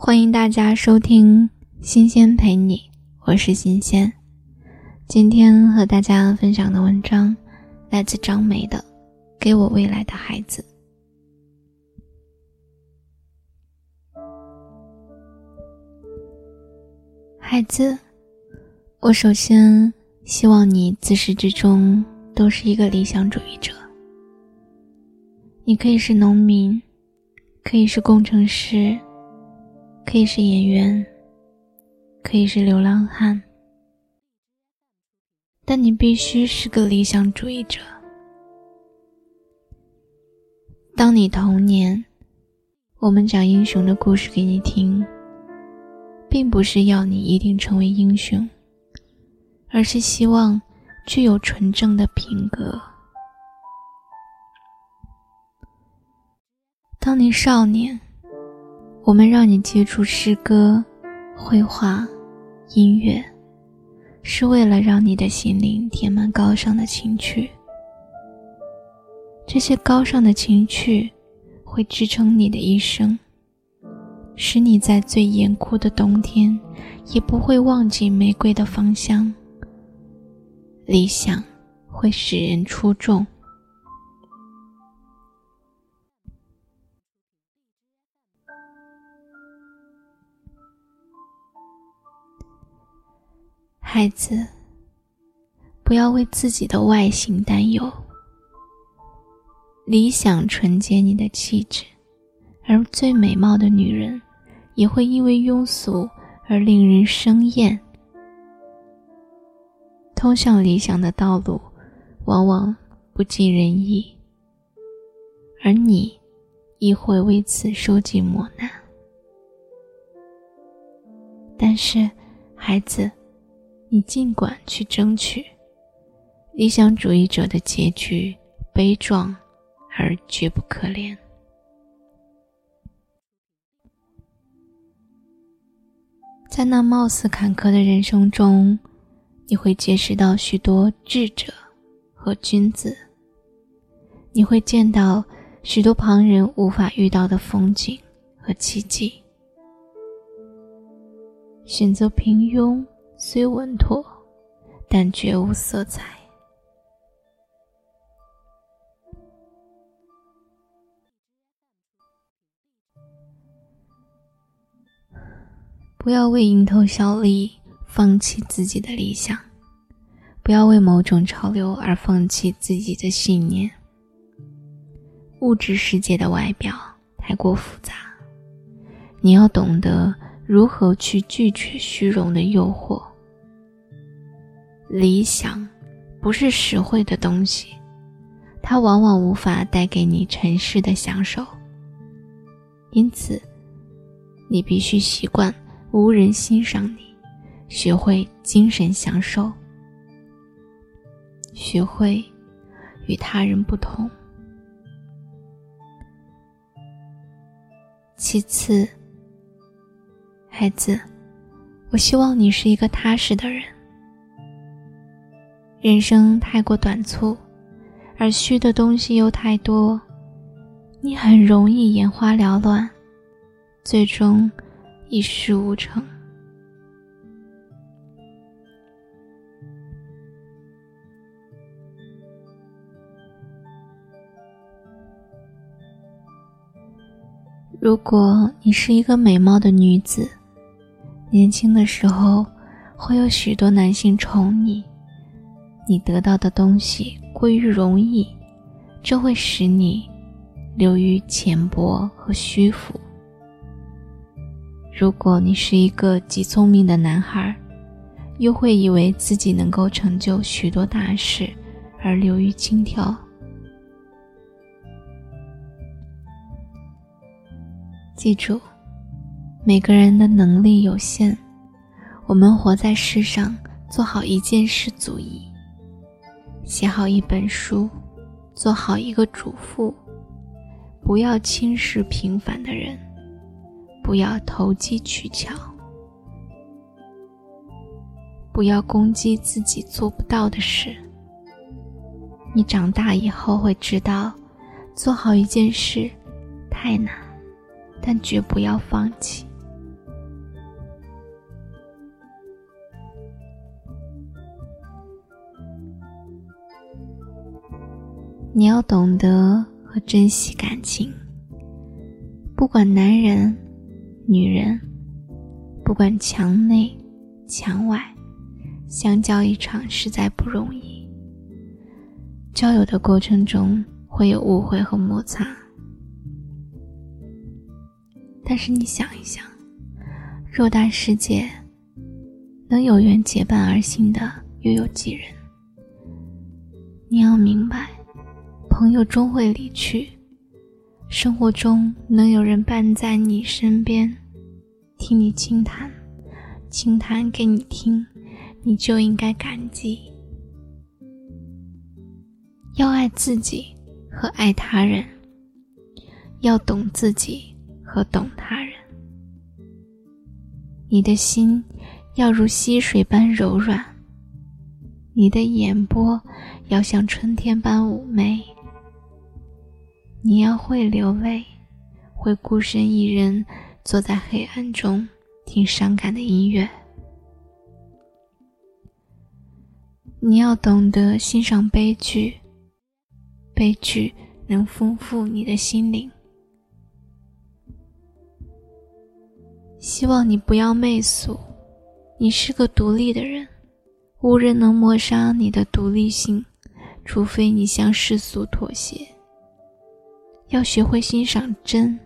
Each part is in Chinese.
欢迎大家收听《新鲜陪你》，我是新鲜。今天和大家分享的文章来自张梅的《给我未来的孩子》。孩子，我首先希望你自始至终都是一个理想主义者。你可以是农民，可以是工程师。可以是演员，可以是流浪汉，但你必须是个理想主义者。当你童年，我们讲英雄的故事给你听，并不是要你一定成为英雄，而是希望具有纯正的品格。当你少年。我们让你接触诗歌、绘画、音乐，是为了让你的心灵填满高尚的情趣。这些高尚的情趣会支撑你的一生，使你在最严酷的冬天也不会忘记玫瑰的芳香。理想会使人出众。孩子，不要为自己的外形担忧。理想纯洁你的气质，而最美貌的女人，也会因为庸俗而令人生厌。通向理想的道路，往往不尽人意，而你亦会为此受尽磨难。但是，孩子。你尽管去争取，理想主义者的结局悲壮而绝不可怜。在那貌似坎坷的人生中，你会结识到许多智者和君子，你会见到许多旁人无法遇到的风景和奇迹。选择平庸。虽稳妥，但绝无色彩。不要为蝇头小利放弃自己的理想，不要为某种潮流而放弃自己的信念。物质世界的外表太过复杂，你要懂得如何去拒绝虚荣的诱惑。理想不是实惠的东西，它往往无法带给你尘世的享受。因此，你必须习惯无人欣赏你，学会精神享受，学会与他人不同。其次，孩子，我希望你是一个踏实的人。人生太过短促，而虚的东西又太多，你很容易眼花缭乱，最终一事无成。如果你是一个美貌的女子，年轻的时候会有许多男性宠你。你得到的东西过于容易，这会使你流于浅薄和虚浮。如果你是一个极聪明的男孩，又会以为自己能够成就许多大事而流于轻佻。记住，每个人的能力有限，我们活在世上，做好一件事足矣。写好一本书，做好一个主妇，不要轻视平凡的人，不要投机取巧，不要攻击自己做不到的事。你长大以后会知道，做好一件事太难，但绝不要放弃。你要懂得和珍惜感情，不管男人、女人，不管墙内、墙外，相交一场实在不容易。交友的过程中会有误会和摩擦，但是你想一想，偌大世界，能有缘结伴而行的又有几人？你要明白。朋友终会离去，生活中能有人伴在你身边，听你倾谈，倾谈给你听，你就应该感激。要爱自己和爱他人，要懂自己和懂他人。你的心要如溪水般柔软，你的眼波要像春天般妩媚。你要会流泪，会孤身一人坐在黑暗中听伤感的音乐。你要懂得欣赏悲剧，悲剧能丰富你的心灵。希望你不要媚俗，你是个独立的人，无人能抹杀你的独立性，除非你向世俗妥协。要学会欣赏真，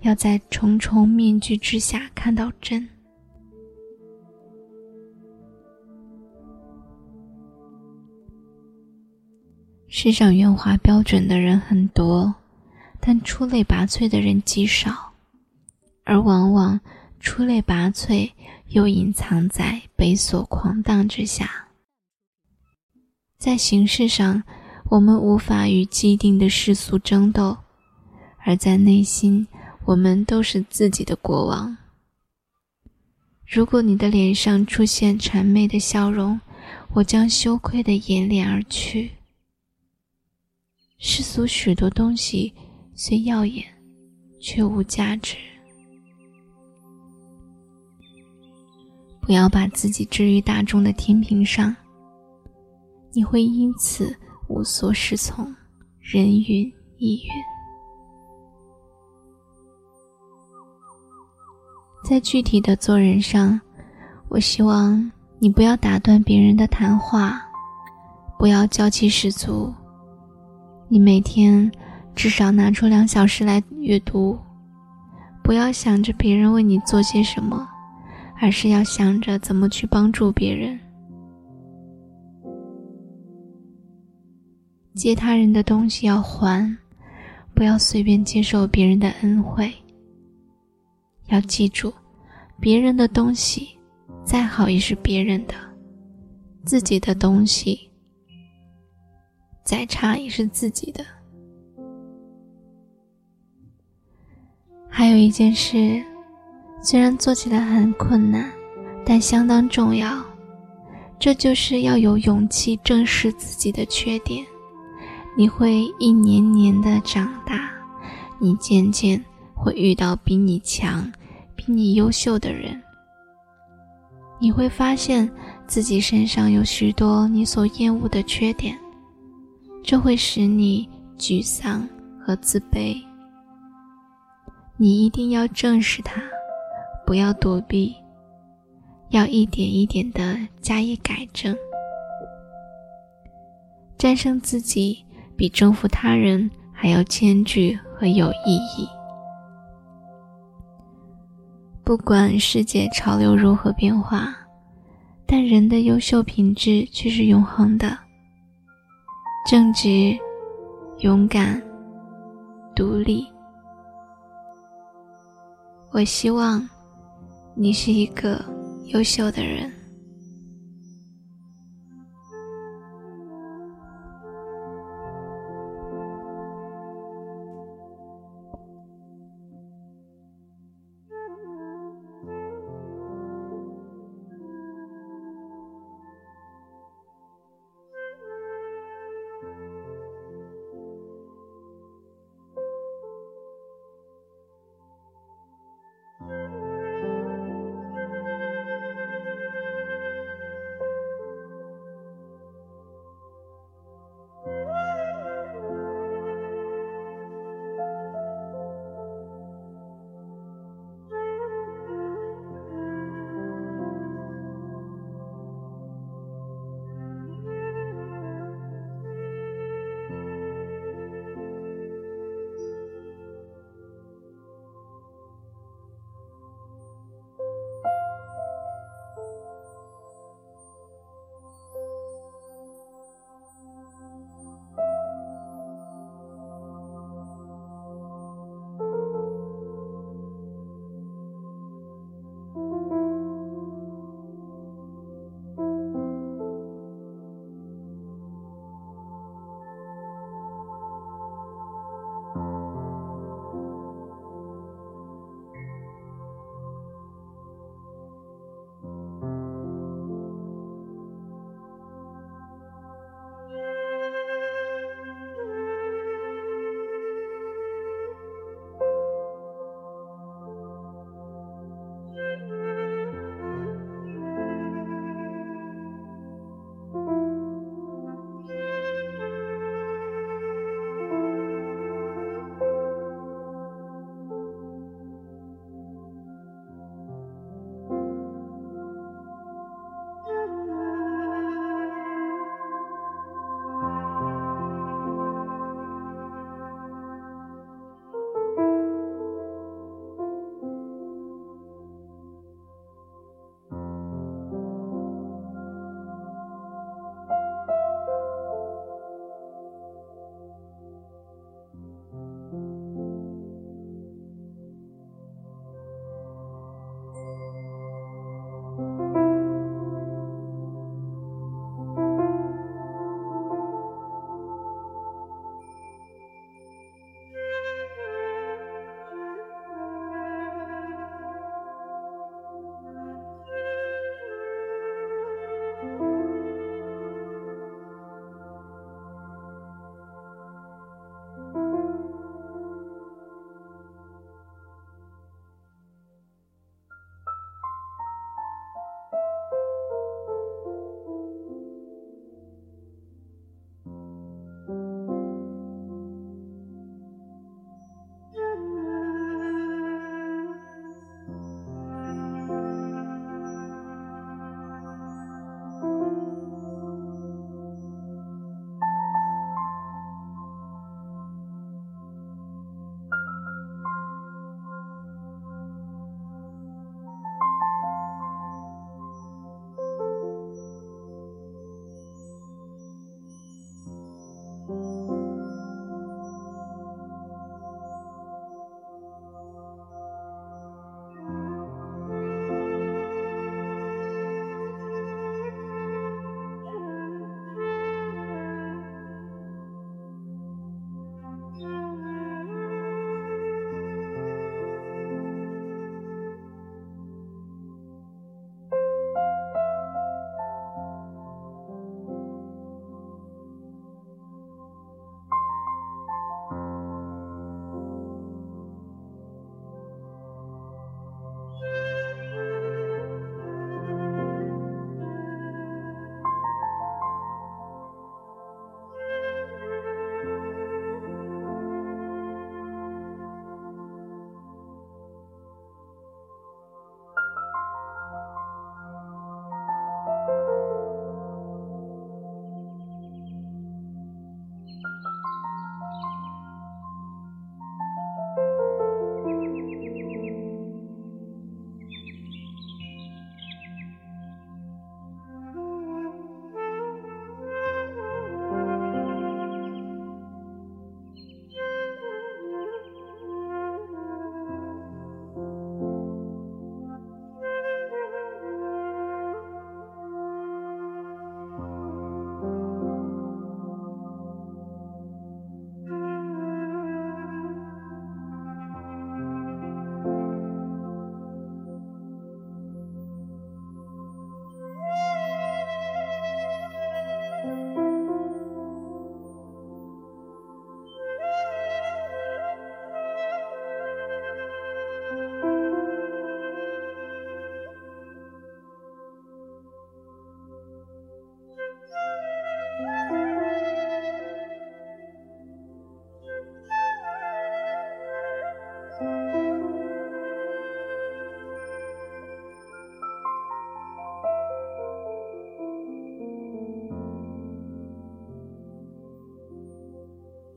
要在重重面具之下看到真。世上圆滑标准的人很多，但出类拔萃的人极少，而往往出类拔萃又隐藏在猥琐狂荡之下。在形式上。我们无法与既定的世俗争斗，而在内心，我们都是自己的国王。如果你的脸上出现谄媚的笑容，我将羞愧的掩脸而去。世俗许多东西虽耀眼，却无价值。不要把自己置于大众的天平上，你会因此。无所适从，人云亦云。在具体的做人上，我希望你不要打断别人的谈话，不要娇气十足。你每天至少拿出两小时来阅读，不要想着别人为你做些什么，而是要想着怎么去帮助别人。借他人的东西要还，不要随便接受别人的恩惠。要记住，别人的东西再好也是别人的，自己的东西再差也是自己的。还有一件事，虽然做起来很困难，但相当重要，这就是要有勇气正视自己的缺点。你会一年年的长大，你渐渐会遇到比你强、比你优秀的人。你会发现自己身上有许多你所厌恶的缺点，这会使你沮丧和自卑。你一定要正视它，不要躲避，要一点一点的加以改正，战胜自己。比征服他人还要艰巨和有意义。不管世界潮流如何变化，但人的优秀品质却是永恒的：正直、勇敢、独立。我希望你是一个优秀的人。